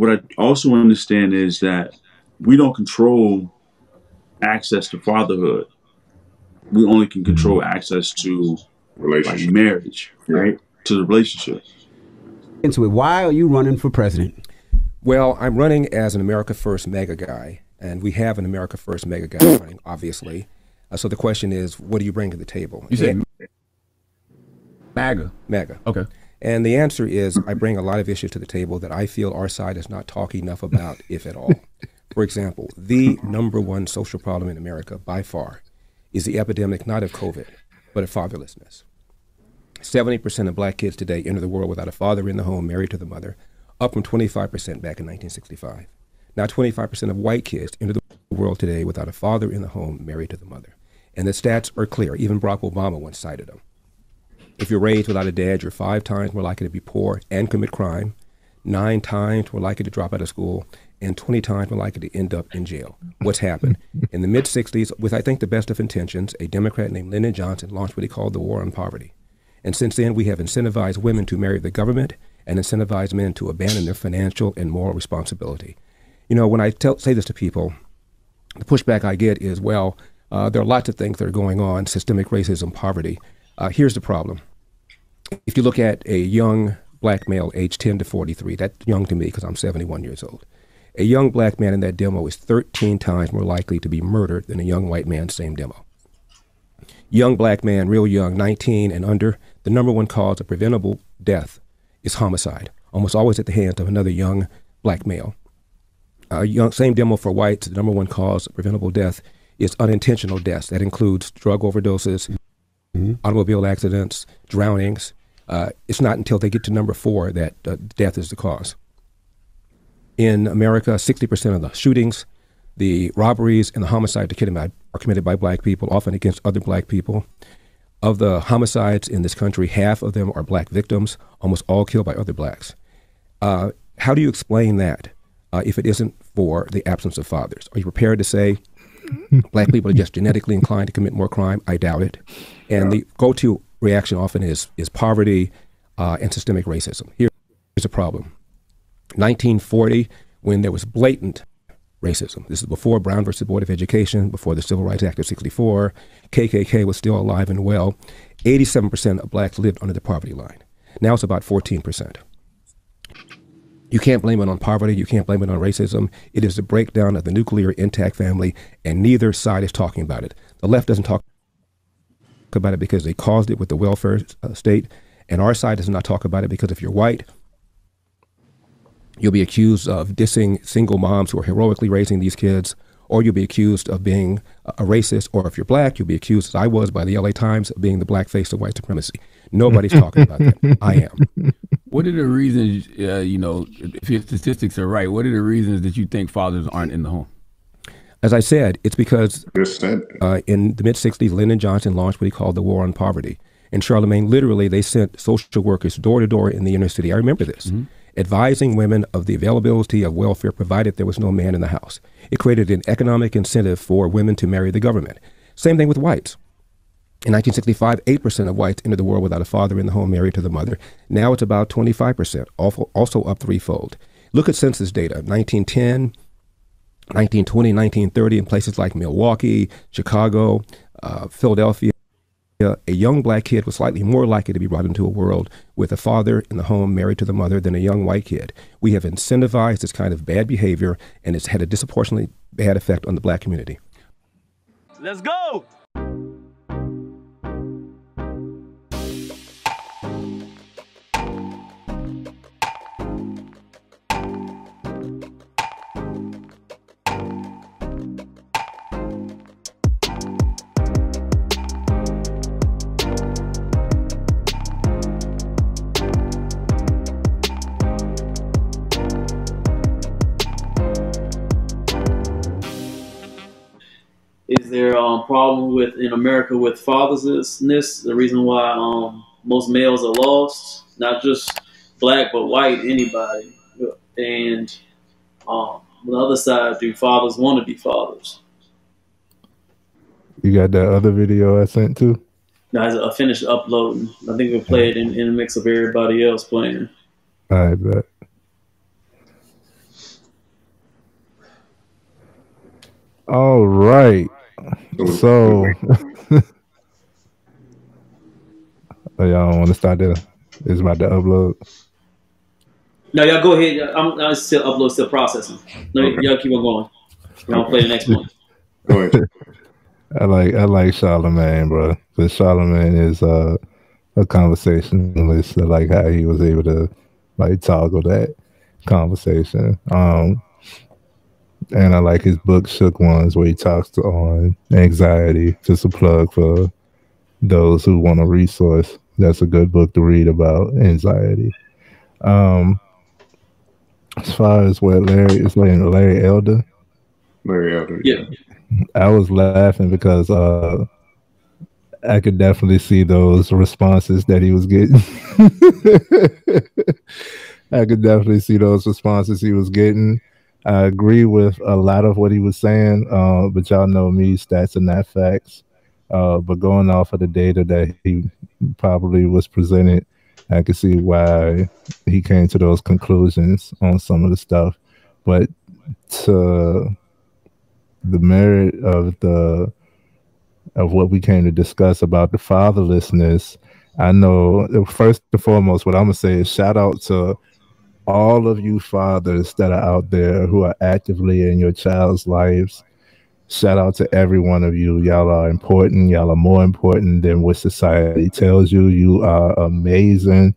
what I also understand is that we don't control access to fatherhood. We only can control access to Relationship. like marriage, right? To the relationship. Into it. Why are you running for president? Well, I'm running as an America First mega guy, and we have an America First mega guy running, obviously. Uh, so the question is, what do you bring to the table? You said And- MAGA. mega. Okay. And the answer is I bring a lot of issues to the table that I feel our side is not talking enough about, if at all. For example, the number one social problem in America by far is the epidemic not of COVID, but of fatherlessness. 70% of black kids today enter the world without a father in the home, married to the mother, up from 25% back in 1965. Now, 25% of white kids enter the world today without a father in the home, married to the mother. And the stats are clear. Even Barack Obama once cited them. If you're raised without a dad, you're five times more likely to be poor and commit crime, nine times more likely to drop out of school, and 20 times more likely to end up in jail. What's happened? In the mid 60s, with I think the best of intentions, a Democrat named Lyndon Johnson launched what he called the War on Poverty. And since then, we have incentivized women to marry the government and incentivized men to abandon their financial and moral responsibility. You know, when I tell, say this to people, the pushback I get is, well, uh, there are lots of things that are going on systemic racism, poverty. Uh, here's the problem. If you look at a young black male aged 10 to 43, that's young to me because I'm 71 years old. A young black man in that demo is 13 times more likely to be murdered than a young white man, same demo. Young black man, real young, 19 and under, the number one cause of preventable death is homicide, almost always at the hands of another young black male. Uh, young, same demo for whites. The number one cause of preventable death is unintentional deaths. That includes drug overdoses, automobile accidents, drownings. Uh, it's not until they get to number four that uh, death is the cause. In America, 60% of the shootings, the robberies, and the homicides are committed by, are committed by black people, often against other black people. Of the homicides in this country, half of them are black victims, almost all killed by other blacks. Uh, how do you explain that uh, if it isn't for the absence of fathers? Are you prepared to say black people are just genetically inclined to commit more crime? I doubt it. And the go-to reaction often is is poverty uh, and systemic racism. Here's a problem. 1940, when there was blatant racism. This is before Brown versus Board of Education, before the Civil Rights Act of 64. KKK was still alive and well. 87% of blacks lived under the poverty line. Now it's about 14%. You can't blame it on poverty. You can't blame it on racism. It is the breakdown of the nuclear intact family, and neither side is talking about it. The left doesn't talk about it because they caused it with the welfare uh, state, and our side does not talk about it because if you're white, you'll be accused of dissing single moms who are heroically raising these kids, or you'll be accused of being a racist, or if you're black, you'll be accused, as I was by the LA Times, of being the black face of white supremacy. Nobody's talking about that. I am. What are the reasons, uh, you know, if your statistics are right, what are the reasons that you think fathers aren't in the home? As I said, it's because uh, in the mid 60s, Lyndon Johnson launched what he called the War on Poverty. In Charlemagne, literally, they sent social workers door to door in the inner city. I remember this, advising women of the availability of welfare provided there was no man in the house. It created an economic incentive for women to marry the government. Same thing with whites. In 1965, 8% of whites entered the world without a father in the home married to the mother. Now it's about 25%, also, also up threefold. Look at census data 1910, 1920, 1930, in places like Milwaukee, Chicago, uh, Philadelphia. A young black kid was slightly more likely to be brought into a world with a father in the home married to the mother than a young white kid. We have incentivized this kind of bad behavior, and it's had a disproportionately bad effect on the black community. Let's go. problem with in America with fatherlessness, the reason why um, most males are lost, not just black but white, anybody. And um, on the other side, do fathers want to be fathers? You got that other video I sent too? No, I finished uploading. I think we'll play it in, in the mix of everybody else playing. I bet. All right. So, oh, y'all want to start there? It's about to upload. No, y'all go ahead. I'm, I'm still upload, still processing. Let me, Okay. Y'all keep on going. Y'all play the next one. Go ahead. I like I like Charlamagne, bro. Because Charlamagne is uh, a conversationalist. I like how he was able to like toggle that conversation. Um, and I like his book Shook Ones, where he talks to, on anxiety. Just a plug for those who want a resource. That's a good book to read about anxiety. Um, as far as what Larry is like Larry Elder, Larry Elder. Yeah. I was laughing because uh I could definitely see those responses that he was getting. I could definitely see those responses he was getting. I agree with a lot of what he was saying, uh, but y'all know me, stats and not facts. Uh, but going off of the data that he probably was presented, I could see why he came to those conclusions on some of the stuff. But to the merit of the of what we came to discuss about the fatherlessness, I know first and foremost, what I'm gonna say is shout out to all of you fathers that are out there who are actively in your child's lives. Shout out to every one of you. Y'all are important. Y'all are more important than what society tells you. You are amazing.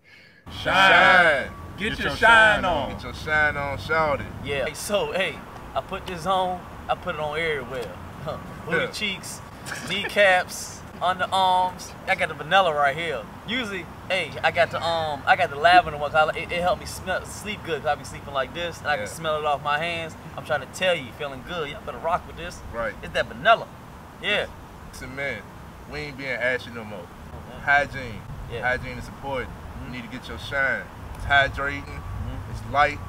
Shine. Get, your, shine, on. Get your shine on, shout it. Yeah. Hey, so hey, I put this on. I put it on everywhere. Huh. Booty Yeah. cheeks, kneecaps, underarms. I got the vanilla right here. Usually, hey, I got the um, I got the lavender one. 'cause I, it, it helped me smell, sleep good. Cause I be sleeping like this, and I Yeah. can smell it off my hands. I'm trying to tell you, feeling good. Y'all better rock with this. Right. It's that vanilla. Yeah. Listen, man, we ain't being ashy no more. Hygiene. Yeah. Hygiene is important. You need to get your shine. It's hydrating. It's light.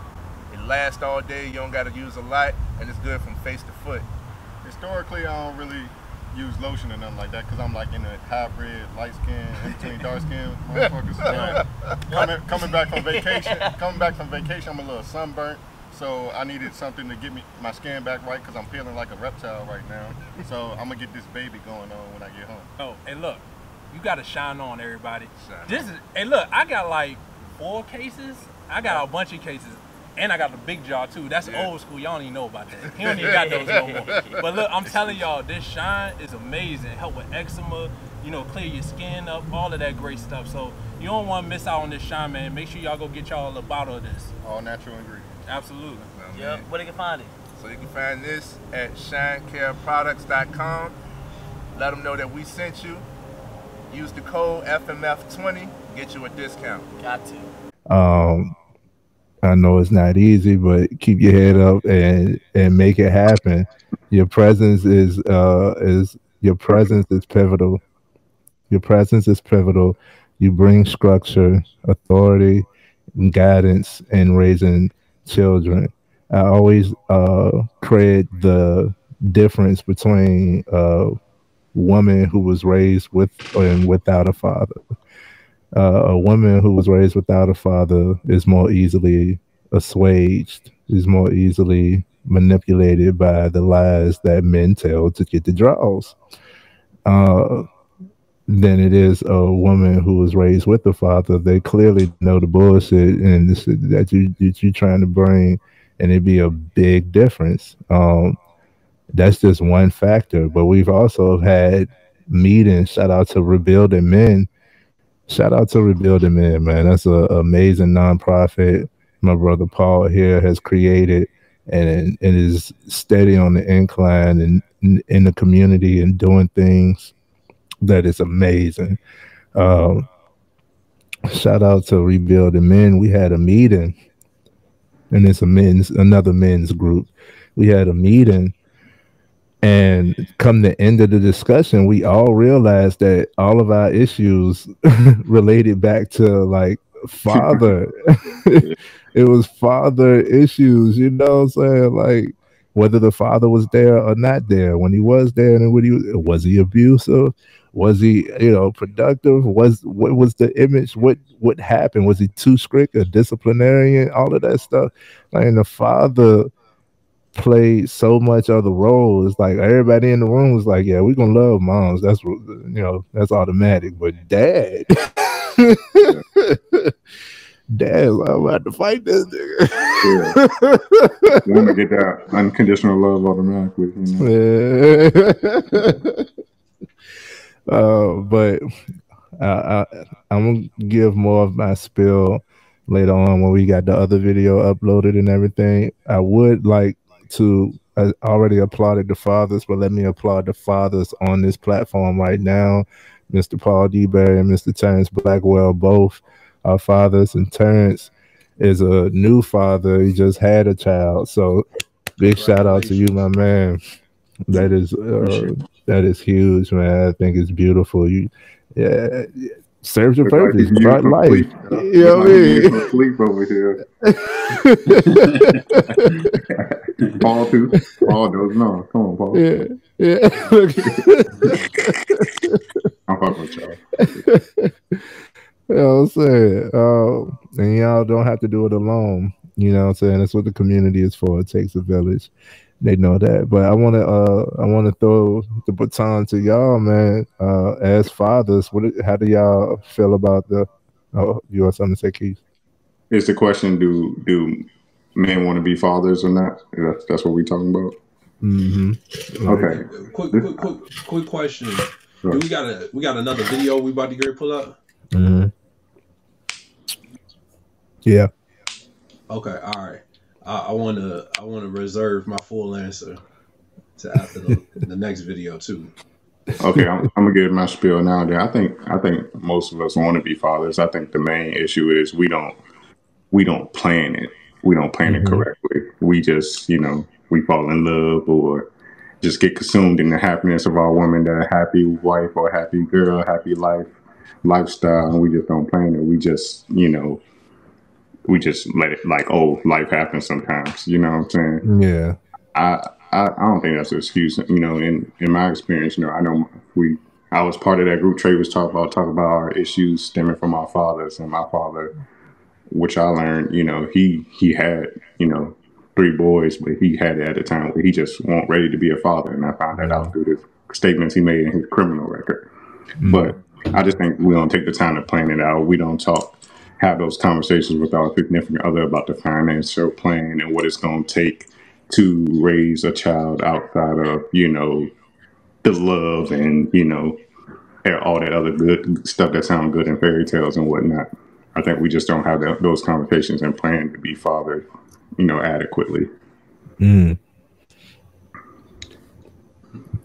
It lasts all day. You don't got to use a lot, and it's good from face to foot. Historically, I don't really use lotion or nothing like that because I'm like in a hybrid, light skin, in between dark skin motherfuckers. So, coming, coming back from vacation, coming back from vacation, I'm a little sunburnt. So I needed something to get me my skin back right because I'm feeling like a reptile right now. So I'm gonna get this baby going on when I get home. Oh, and look, you gotta shine on everybody. Shine This is hey look, I got like four cases. I got a bunch of cases. And I got the big jar too. That's Yeah. old school. Y'all don't even know about that. He don't even got those no more. But look, I'm telling y'all, this shine is amazing. Help with eczema, you know, clear your skin up, all of that great stuff. So you don't want to miss out on this shine, man. Make sure y'all go get y'all a bottle of this. All natural ingredients. Absolutely. Know what I Yep. Where they can find it? So you can find this at shinecareproducts.com. Let them know that we sent you. Use the code FMF20, get you a discount. Got to. Um, I know it's not easy, but keep your head up and and make it happen. Your presence is uh is your presence is pivotal. Your presence is pivotal. You bring structure, authority, and guidance in raising children. I always uh credit the difference between a woman who was raised with and without a father uh, a woman who was raised without a father is more easily assuaged, is more easily manipulated by the lies that men tell to get the draws, uh, than it is a woman who was raised with a father. They clearly know the bullshit and this, that you that you trying to bring, and it'd be a big difference. Um, that's just one factor, but we've also had meetings. Shout out to Rebuilding Men Shout out to Rebuilding Men, man. That's an amazing nonprofit my brother Paul here has created and and is steady on the incline and in, in the community and doing things that is amazing. Um, shout out to Rebuilding Men. We had a meeting, and it's a men's another men's group. We had a meeting and come the end of the discussion, we all realized that all of our issues related back to like father. it was father issues, you know what I'm saying? Like whether the father was there or not there. When he was there, and when he was, was he abusive? Was he, you know, productive? Was what was the image? What what happened? Was he too strict, a disciplinarian? All of that stuff. Like and the father played so much other roles. Like everybody in the room was like, "Yeah, we're gonna love moms. That's what you know. That's automatic." But dad, dad, I'm about to fight this nigga. Yeah. Want to get that unconditional love automatically. You know? Yeah. uh, but I, I, I'm gonna give more of my spill later on when we got the other video uploaded and everything. I would like to. I already applauded the fathers, but let me applaud the fathers on this platform right now, Mr. Paul DeBerry and Mr. Terrence Blackwell, both our fathers, and Terrence is a new father. He just had a child, so big shout out to you, my man. That is uh, that is huge, man. I think it's beautiful. You, yeah, serves your Look like purpose. he's About life. sleep, You know what I mean? sleep over here. Paul too. Paul does no. Come on, Paul. Yeah, yeah. I'm fucking with y'all. You know what I'm saying? Uh, and y'all don't have to do it alone. You know what I'm saying? That's what the community is for. It takes a village. They know that. But I wanna uh I wanna throw the baton to y'all, man. Uh as fathers, what how do y'all feel about the oh you have something to say, Keith? Is the question do do men want to be fathers or not? That's that's what we're talking about. Mm-hmm. Okay. Quick, quick, quick, quick question. Do we got a we got another video we about to get pull up? hmm Yeah. Okay, all right. I, want to I want to reserve my full answer to after the, the next video too. Okay, I'm, I'm gonna give my spiel now. Then I think I think most of us want to be fathers. I think the main issue is we don't we don't plan it. We don't plan it mm-hmm. correctly. We just you know we fall in love or just get consumed in the happiness of our woman, that happy wife or happy girl, happy life lifestyle, and we just don't plan it. We just you know we just let it like oh life happens sometimes. You know what I'm saying? Yeah. I, I I don't think that's an excuse. You know, in in my experience, you know, I know we. I was part of that group. Trey was talking about talking about our issues stemming from our fathers, and my father, which I learned, you know, he he had you know three boys, but he had it at a time where he just wasn't ready to be a father, and I found that out through the statements he made in his criminal record. Mm. But I just think we don't take the time to plan it out. We don't talk, have those conversations with our significant other about the financial plan and what it's going to take to raise a child outside of, you know, the love and, you know, all that other good stuff that sounds good in fairy tales and whatnot. I think we just don't have that, those conversations and plan to be fathered, you know, adequately. Mm.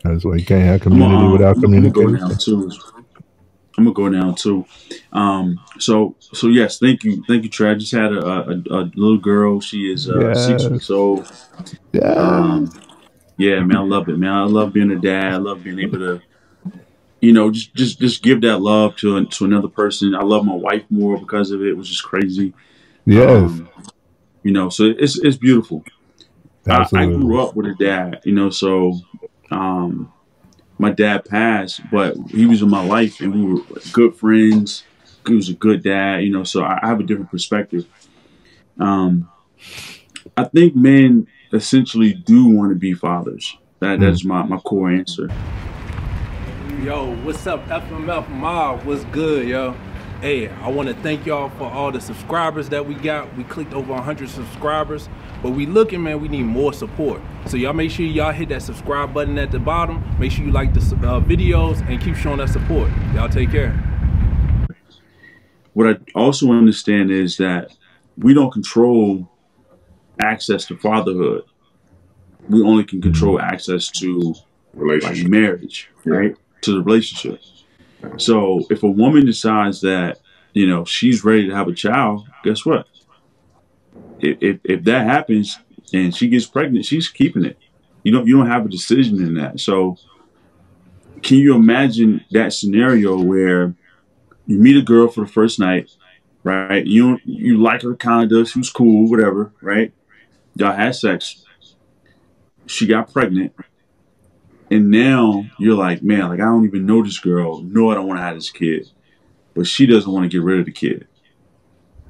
That's why you can't have community um, without I'm gonna go communication. I'm gonna go down too. Um, so so yes, thank you, thank you, Trey. I just had a, a, a little girl. She is uh, six Yes. weeks old. Yeah. Um, yeah, man, I love it, man. I love being a dad. I love being able to, you know, just just just give that love to to another person. I love my wife more because of it, which is crazy. Yes. Um, you know, so it's it's beautiful. I, I grew up with a dad, you know, so um, my dad passed, but he was in my life and we were good friends. He was a good dad, you know, so I, I have a different perspective. Um, I think men essentially do want to be fathers. That that's my, my core answer. Yo, what's up, FMF Mob? What's good, yo? Hey, I want to thank y'all for all the subscribers that we got. We clicked over 100 subscribers, but we looking, man, we need more support. So y'all make sure y'all hit that subscribe button at the bottom. Make sure you like the uh, videos and keep showing us support. Y'all take care. What I also understand is that we don't control access to fatherhood. We only can control access to like marriage, right? To the relationship. So if a woman decides that, you know, she's ready to have a child, guess what? If, if, if that happens and she gets pregnant, she's keeping it. You don't you don't have a decision in that. So can you imagine that scenario where you meet a girl for the first night, right? You you like her kind of, she was cool, whatever, right? Y'all had sex. She got pregnant. And now you're like, man, like I don't even know this girl. No, I don't want to have this kid. But she doesn't want to get rid of the kid.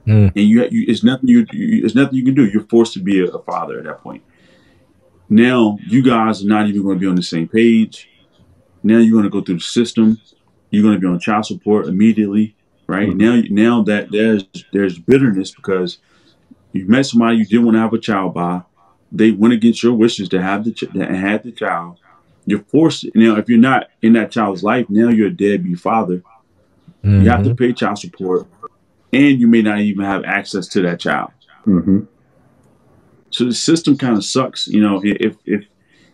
Mm. And you, you it's nothing you, you it's nothing you can do. You're forced to be a, a father at that point. now you guys are not even going to be on the same page. Now you're going to go through the system. You're going to be on child support immediately, right? Now, now that there's there's bitterness because you met somebody you didn't want to have a child by. They went against your wishes to have the ch- to have the child. You're forced now. If you're not in that child's life, now you're a deadbeat father. You have to pay child support, and you may not even have access to that child. Mm-hmm. So the system kind of sucks. You know, if if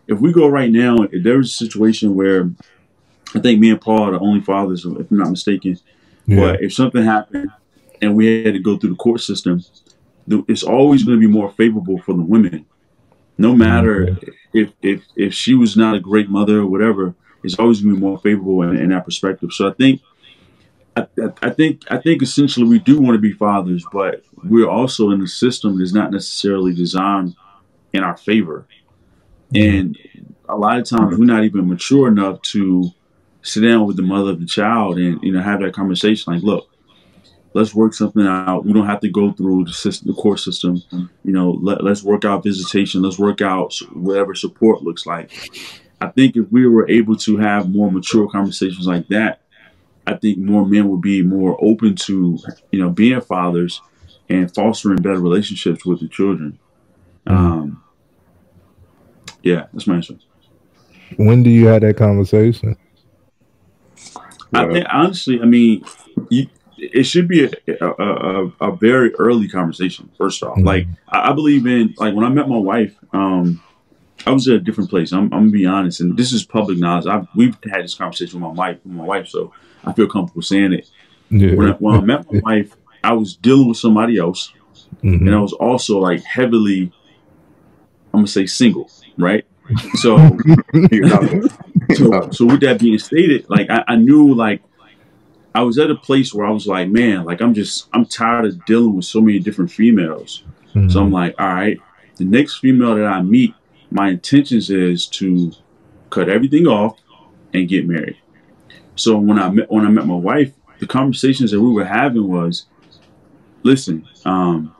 if we go right now, if there was a situation where I think me and Paul are the only fathers, if I'm not mistaken. Yeah. But if something happened and we had to go through the court system, it's always going to be more favorable for the women. No matter if if if she was not a great mother or whatever, it's always going to be more favorable in, in that perspective. So I think. I, I- think I think essentially we do want to be fathers, but we're also in a system that's not necessarily designed in our favor. And a lot of times we're not even mature enough to sit down with the mother of the child and you know have that conversation. Like, look, let's work something out. We don't have to go through the system, the court system. You know, let, let's work out visitation. Let's work out whatever support looks like. I think if we were able to have more mature conversations like that, I think more men would be more open to you know being fathers and fostering better relationships with the children. Um, yeah, that's my answer. When do you have that conversation? I think honestly, I mean, you, it should be a, a, a, a very early conversation. First off, like I, I believe in like when I met my wife, um, I was at a different place. I'm, I'm gonna be honest, and this is public knowledge. I've, we've had this conversation with my wife, with my wife, so I feel comfortable saying it. Yeah. When I, when I met my wife, I was dealing with somebody else, Mhm. and I was also like heavily, I'm gonna say single, right? So, so, so with that being stated, like I, I knew like I was at a place where I was like, man, like I'm just I'm tired of dealing with so many different females. So I'm like, all right, the next female that I meet, my intentions is to cut everything off and get married. So when I met when I met my wife, the conversations that we were having was, listen, um,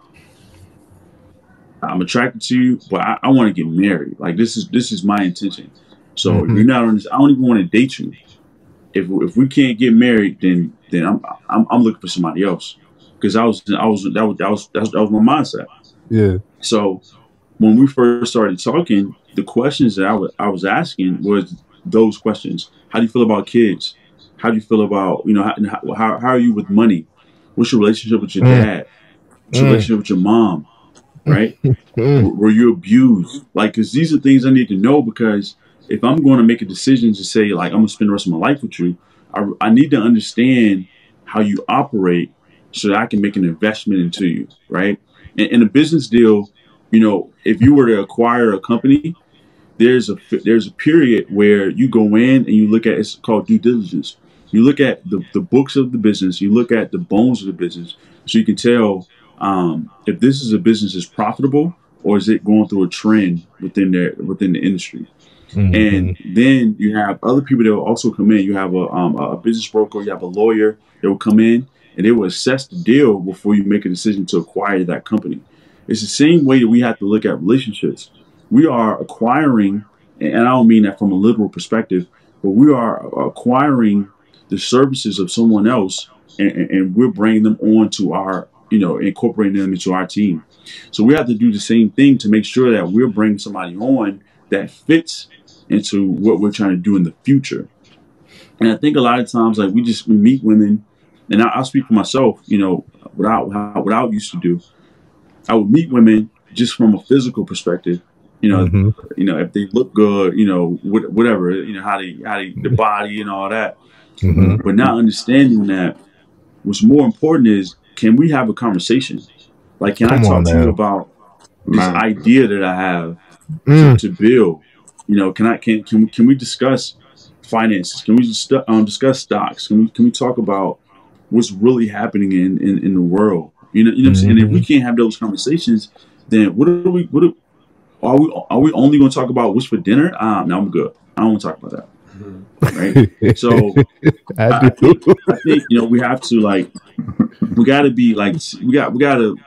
I'm attracted to you, but I, I want to get married. Like this is this is my intention. So Mhm. you're not on this, I don't even want to date you. If if we can't get married, then then I'm I'm, I'm looking for somebody else. Because I was I was that was that was that was, that was my mindset. Yeah. So when we first started talking, the questions that I wa- I was asking was those questions. How do you feel about kids? How do you feel about you know how how, how are you with money? What's your relationship with your Mm. dad? What's your Mm. relationship with your mom? Right? Mm. Were were you abused? Like, because these are things I need to know. Because if I'm going to make a decision to say like I'm gonna spend the rest of my life with you, I, I need to understand how you operate so that I can make an investment into you. Right? In, in a business deal, you know, if you were to acquire a company, there's a there's a period where you go in and you look at it's called due diligence. You look at the, the books of the business, you look at the bones of the business, so you can tell um, if this is a business that's profitable or is it going through a trend within their within the industry. And then you have other people that will also come in. You have a, um, a business broker, you have a lawyer that will come in and they will assess the deal before you make a decision to acquire that company. It's the same way that we have to look at relationships. We are acquiring, and I don't mean that from a literal perspective, but we are acquiring the services of someone else and- and we're bringing them on to our, you know, incorporating them into our team. So we have to do the same thing to make sure that we're bringing somebody on that fits into what we're trying to do in the future. And I think a lot of times, like we just we meet women, and I, I'll speak for myself. You know, without how what I used to do, I would meet women just from a physical perspective. You know, Mhm. you know if they look good, you know, what, whatever, you know how they how they the body and all that. Mhm. But not understanding that what's more important is can we have a conversation? Like, can I talk on to you about this Man. idea that I have Mm. to, to build? You know, can I can can we, can we discuss finances? Can we just um, discuss stocks? Can we can we talk about what's really happening in in, in the world? You know, you know what I'm saying. And if we can't have those conversations, then what are we? What are, are we? Are we only going to talk about what's for dinner? Uh, no, I'm good. I don't want to talk about that. Right. So I I, I think I think you know we have to like we got to be like we got we got to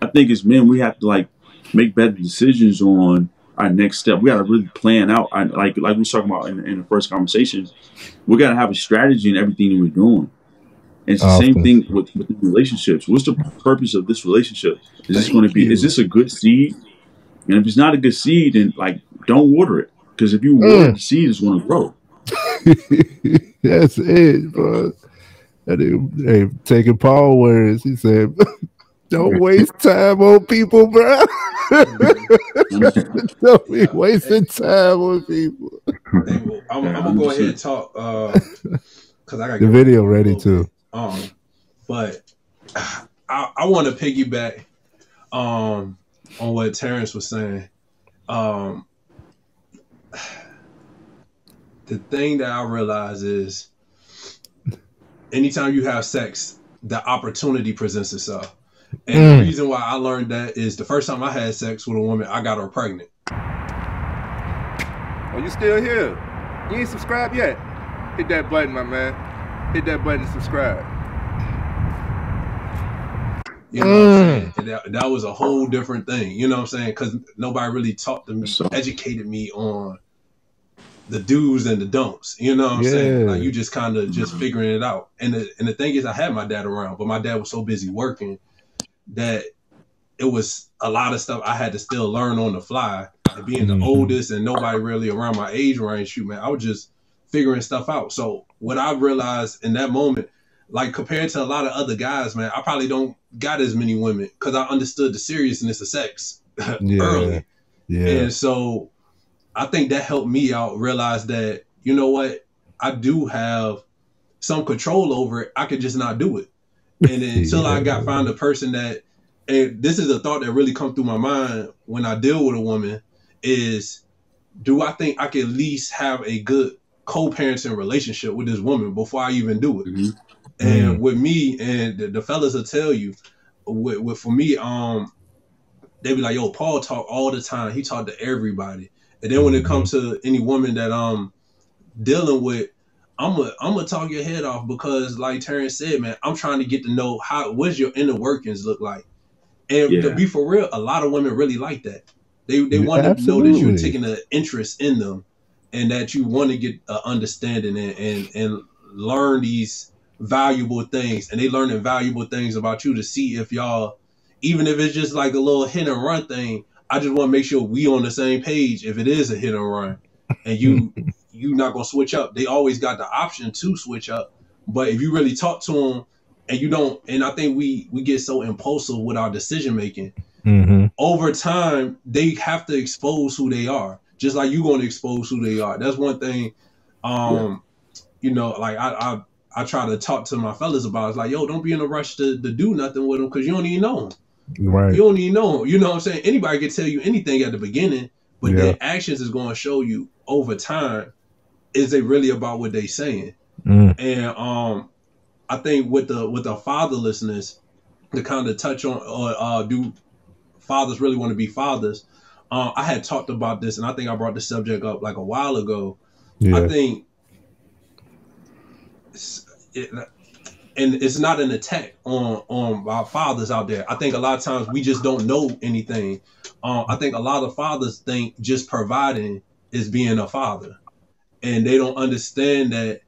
I think as men we have to like make better decisions on our next step. We got to really plan out. I, like like we was talking about in, in the first conversation, we got to have a strategy in everything that we're doing. And it's the same thing with, with relationships. What's the purpose of this relationship? Is this going to be? Is this a good seed? And if it's not a good seed, then like don't water it because if you water Mm. it, the seed is going to grow. That's it, bro. And he, hey, taking Paul words, he said, "Don't waste time on people, bro. Don't be wasting time on people." I'm, I'm gonna go ahead and talk because I got The video ready too. Um, but I, I want to piggyback um on what Terrence was saying. Um, the thing that I realize is anytime you have sex, the opportunity presents itself. And Mm. the reason why I learned that is the first time I had sex with a woman, I got her pregnant. Are you still here? You ain't subscribed yet? Hit that button, my man. Hit that button and subscribe. You know what I'm saying? That, that was a whole different thing. You know what I'm saying? Because nobody really taught to me, educated me on the do's and the don'ts. You know what I'm saying? Like you just kind of just figuring it out. And the, and the thing is, I had my dad around, but my dad was so busy working that it was a lot of stuff I had to still learn on the fly. And being the mm-hmm. oldest and nobody really around my age range, shoot, man, I was just figuring stuff out. So what I realized in that moment, like compared to a lot of other guys, man, I probably don't got as many women because I understood the seriousness of sex Yeah, early. yeah. And so I think that helped me out realize that, you know what, I do have some control over it. I could just not do it. And then until I got find a person that and this is a thought that really comes through my mind when I deal with a woman is do I think I can at least have a good co-parenting relationship with this woman before I even do it? And with me and the, the fellas will tell you, with, with for me, um, they be like, "Yo, Paul talk all the time. He talk to everybody." And then when it comes to any woman that um dealing with, I'm gonna I'm gonna talk your head off because, like Terrence said, man, I'm trying to get to know how what's your inner workings look like. And to be for real, a lot of women really like that. They they Yeah, want to know that you're taking an interest in them, and that you want to get an understanding and and and learn these valuable things. And they learning valuable things about you to see if y'all, even if it's just like a little hit and run thing. I just want to make sure we on the same page. If it is a hit and run, and you you not gonna switch up, they always got the option to switch up. But if you really talk to them and you don't, and I think we we get so impulsive with our decision making. Mm-hmm. Over time, they have to expose who they are, just like you going to expose who they are. That's one thing. Um, you know, like I, I I try to talk to my fellas about. It's like, yo, don't be in a rush to, to do nothing with them because you don't even know them. Right. You don't even know 'em. You know what I'm saying? Anybody can tell you anything at the beginning, but Yeah. their actions is going to show you over time is they really about what they saying. Mm. And um, I think with the with the fatherlessness, to kind of touch on, or uh, do fathers really want to be fathers? Um, I had talked about this, and I think I brought the subject up like a while ago. Yeah. I think, it, and it's not an attack on on our fathers out there. I think a lot of times we just don't know anything. Um, I think a lot of fathers think just providing is being a father, and they don't understand that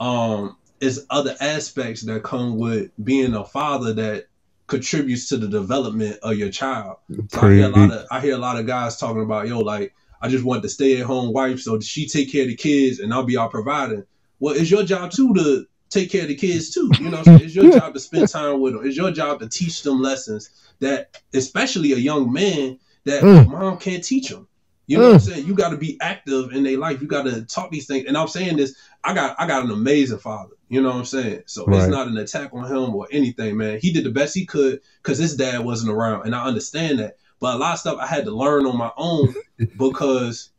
um, it's other aspects that come with being a father that contributes to the development of your child. So I hear a lot of I hear a lot of guys talking about yo like I just want the stay at home wife so she take care of the kids and I'll be out providing. Well, it's your job too to take care of the kids too. You know, what I'm saying? it's your job to spend time with them. It's your job to teach them lessons that, especially a young man, that Mm. mom can't teach them. You know what I'm mm. saying? You got to be active in their life. You got to talk these things. And I'm saying this. I got I got an amazing father. You know what I'm saying? So Right. it's not an attack on him or anything, man. He did the best he could because his dad wasn't around, and I understand that. But a lot of stuff I had to learn on my own because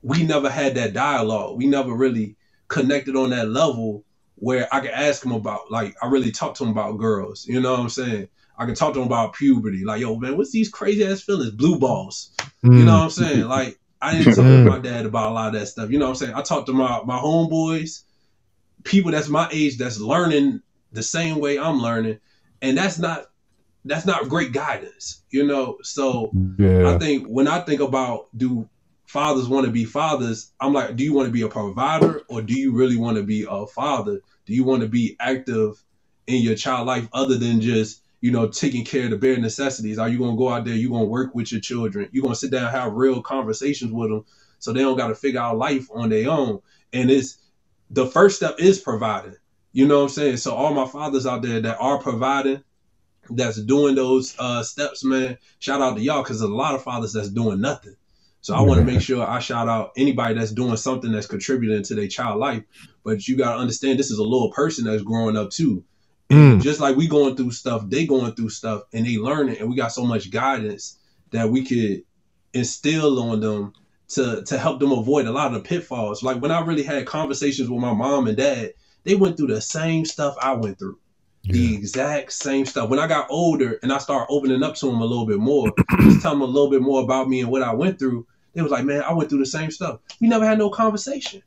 we never had that dialogue. We never really connected on that level where I could ask him about, like, I really talked to him about girls. You know what I'm saying? I can talk to him about puberty. Like, yo, man, what's these crazy ass feelings? Blue balls. You mm. know what I'm saying? Like, I didn't talk to mm. my dad about a lot of that stuff. You know what I'm saying? I talked to my, my homeboys, people that's my age that's learning the same way I'm learning. And that's not that's not great guidance, you know. So Yeah. I think when I think about do fathers want to be fathers, I'm like, do you want to be a provider or do you really want to be a father? Do you want to be active in your child life other than just you know taking care of the bare necessities? Are you gonna go out there? You gonna work with your children? You gonna sit down and have real conversations with them so they don't got to figure out life on their own? And it's the first step is providing. You know what I'm saying? So all my fathers out there that are providing, that's doing those uh, steps, man. Shout out to y'all because there's a lot of fathers that's doing nothing. So I want to make sure I shout out anybody that's doing something that's contributing to their child life. But you gotta understand this is a little person that's growing up too. Mm. Just like we going through stuff, they going through stuff and they learning, and we got so much guidance that we could instill on them to to help them avoid a lot of the pitfalls. Like when I really had conversations with my mom and dad, they went through the same stuff I went through. The exact same stuff. When I got older and I started opening up to them a little bit more, just tell them a little bit more about me and what I went through, they was like, "Man, I went through the same stuff. We never had no conversation."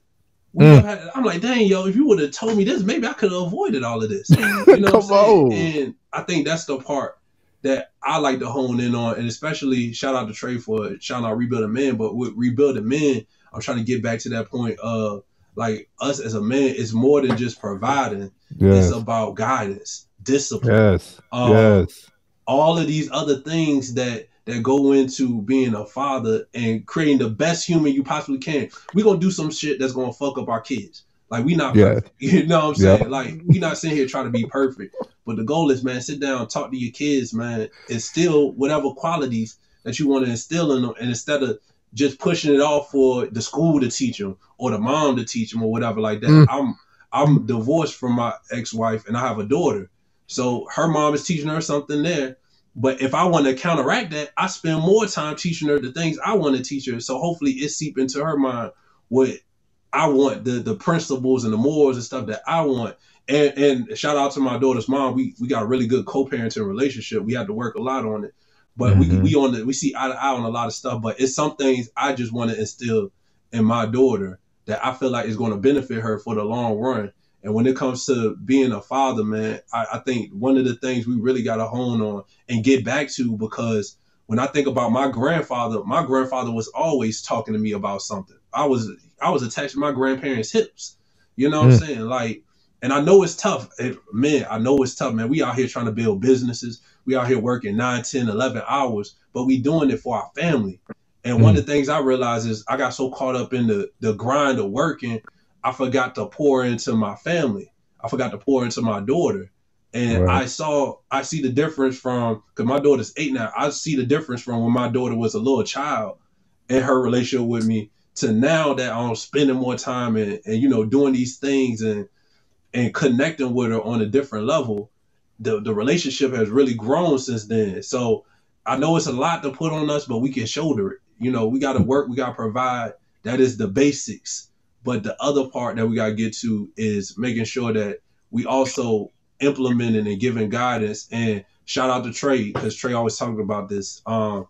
Mm. I'm like, dang, yo, if you would have told me this, maybe I could have avoided all of this. You know what I'm Come saying? on. And I think that's the part that I like to hone in on, and especially shout out to Trey for shout out rebuilding men. But with rebuilding men, I'm trying to get back to that point of like us as a man is more than just providing. Yes. It's about guidance, discipline. Yes. Um, yes. all of these other things that that go into being a father and creating the best human you possibly can. We're gonna do some shit that's gonna fuck up our kids. Like we not Yeah. perfect. You know what I'm Yeah. saying? Like we not sitting here trying to be perfect. But the goal is, man, sit down, talk to your kids, man, instill whatever qualities that you want to instill in them, and instead of just pushing it off for the school to teach them or the mom to teach them or whatever like that. Mm. I'm I'm divorced from my ex-wife and I have a daughter. So her mom is teaching her something there. But if I want to counteract that, I spend more time teaching her the things I want to teach her. So hopefully it seep into her mind what I want, the the principles and the morals and stuff that I want. And and shout out to my daughter's mom. We we got a really good co-parenting relationship. We had to work a lot on it. But we Mhm. we on the we see eye to eye on a lot of stuff. But it's some things I just want to instill in my daughter that I feel like is going to benefit her for the long run. And when it comes to being a father, man, I, I think one of the things we really got to hone on and get back to because when I think about my grandfather, my grandfather was always talking to me about something. I was I was attached to my grandparents' hips. You know what I'm Mm. saying? Like, and I know it's tough. It- man, I know it's tough, man. We out here trying to build businesses. We out here working 9, 10, 11 hours, but we doing it for our family. And one of the things I realized is I got so caught up in the the grind of working, I forgot to pour into my family. I forgot to pour into my daughter. And Right. I saw, I see the difference from, because my daughter's eight now. I see the difference from when my daughter was a little child and her relationship with me to now that I'm spending more time and, and you know, doing these things and and connecting with her on a different level. The the relationship has really grown since then. So I know it's a lot to put on us, but we can shoulder it. You know, we got to work, we got to provide. That is the basics. But the other part that we got to get to is making sure that we also implementing and giving guidance. And shout out to Trey because Trey always talking about this. Um,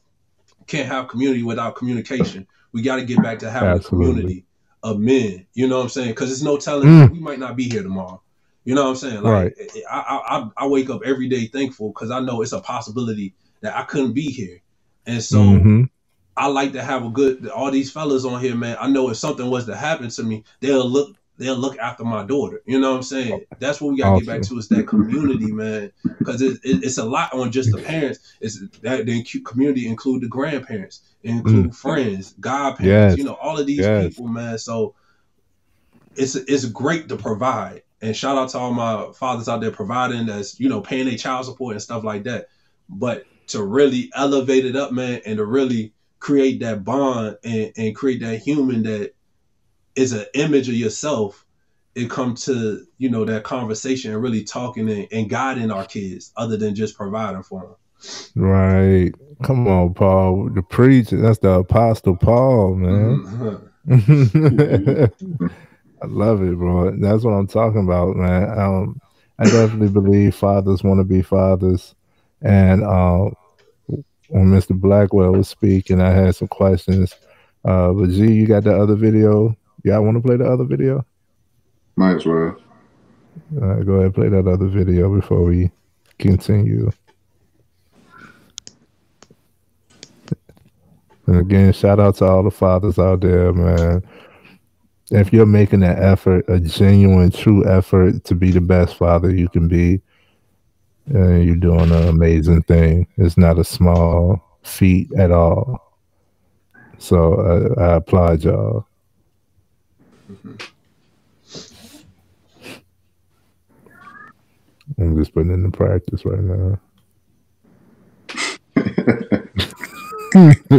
can't have community without communication. We got to get back to having Absolutely. a community of men. You know what I'm saying? Because it's no telling Mm. we might not be here tomorrow. You know what I'm saying? Like I, I, I- I wake up every day thankful because I know it's a possibility that I couldn't be here. And so Mhm. I like to have a good all these fellas on here, man. I know if something was to happen to me, they'll look they'll look after my daughter. You know what I'm saying? That's what we gotta get back to is that community, man. Because it, it, it's a lot on just the parents. It's that the community include the grandparents, include Mm. friends, godparents, Yes. you know, all of these Yes. people, man. So it's it's great to provide. And shout out to all my fathers out there providing that's, you know, paying their child support and stuff like that. But to really elevate it up, man, and to really create that bond and, and create that human that is an image of yourself, it come to, you know, that conversation and really talking and, and guiding our kids other than just providing for them. Right. Come on, Paul. The preacher. That's the apostle Paul, man. I love it, bro. That's what I'm talking about, man. Um, I definitely believe fathers want to be fathers. And um, when Mr. Blackwell was speaking, I had some questions. Uh, but gee, you got the other video? Y'all want to play the other video? Might as well. All right, go ahead and play that other video before we continue. And again, shout out to all the fathers out there, man. If you're making an effort, a genuine, true effort to be the best father you can be, uh, you're doing an amazing thing. It's not a small feat at all. So I applaud y'all. I'm just putting into practice right now.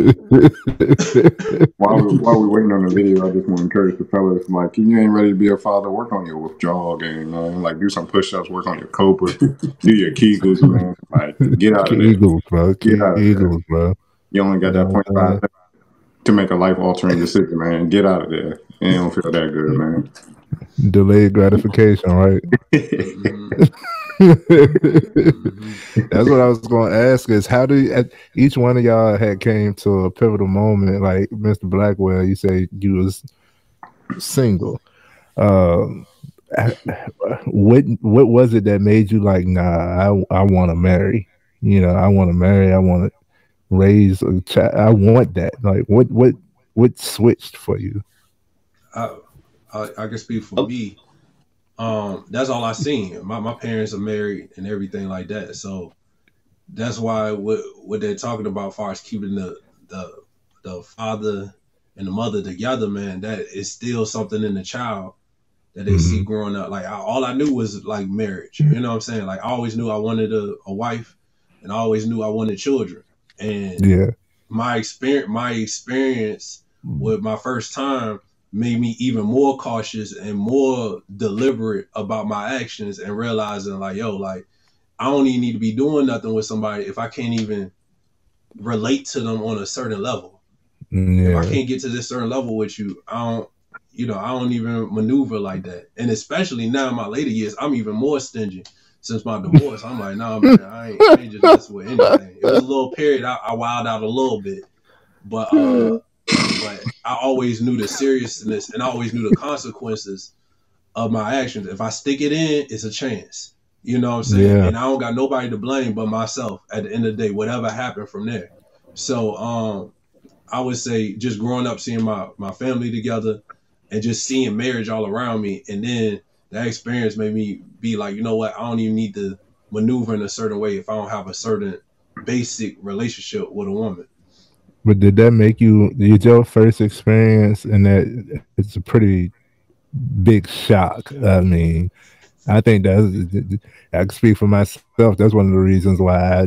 while, we, while we waiting on the video, I just want to encourage the fellas, like, you ain't ready to be a father, work on your withdrawal game, man. Like, do some push-ups, work on your cobra, do your Kegels, man. Like, get out of there. Eagles, bro. Get out of Eagles, bro. You only got that point five uh-huh. to make a life-altering decision, man. Get out of there. You don't feel that good, man. Delayed gratification, right? That's what I was going to ask is how do you, each one of y'all had came to a pivotal moment like Mr. Blackwell you say you was single um what what was it that made you like nah I I want to marry you know I want to marry I want to raise a child I want that like what what what switched for you I I, I can speak for me um, that's all I seen. My my parents are married and everything like that. So that's why what what they're talking about, as far as keeping the the the father and the mother together, man, that is still something in the child that they mm-hmm. see growing up. Like I, all I knew was like marriage. You know what I'm saying? Like I always knew I wanted a, a wife, and I always knew I wanted children. And yeah, my experience, my experience with my first time made me even more cautious and more deliberate about my actions and realizing like yo like i don't even need to be doing nothing with somebody if i can't even relate to them on a certain level. Yeah. if i can't get to this certain level with you i don't you know i don't even maneuver like that. And especially now in my later years i'm even more stingy since my divorce. I'm like no nah, man i ain't, I ain't just messing with anything. It was a little period i, I wild out a little bit. But uh but I always knew the seriousness and I always knew the consequences of my actions. If I stick it in, it's a chance. You know what I'm saying? Yeah. And I don't got nobody to blame but myself at the end of the day, whatever happened from there. So um I would say just growing up seeing my my family together and just seeing marriage all around me and then that experience made me be like, you know what, I don't even need to maneuver in a certain way if I don't have a certain basic relationship with a woman. But did that make you? Did your first experience and that it's a pretty big shock. I mean, I think that's I can speak for myself. That's one of the reasons why I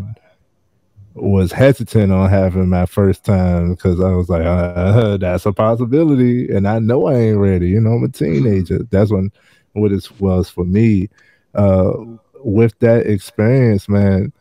was hesitant on having my first time because I was like, uh, that's a possibility, and I know I ain't ready. You know, I'm a teenager. That's when what it was for me. Uh, with that experience, man,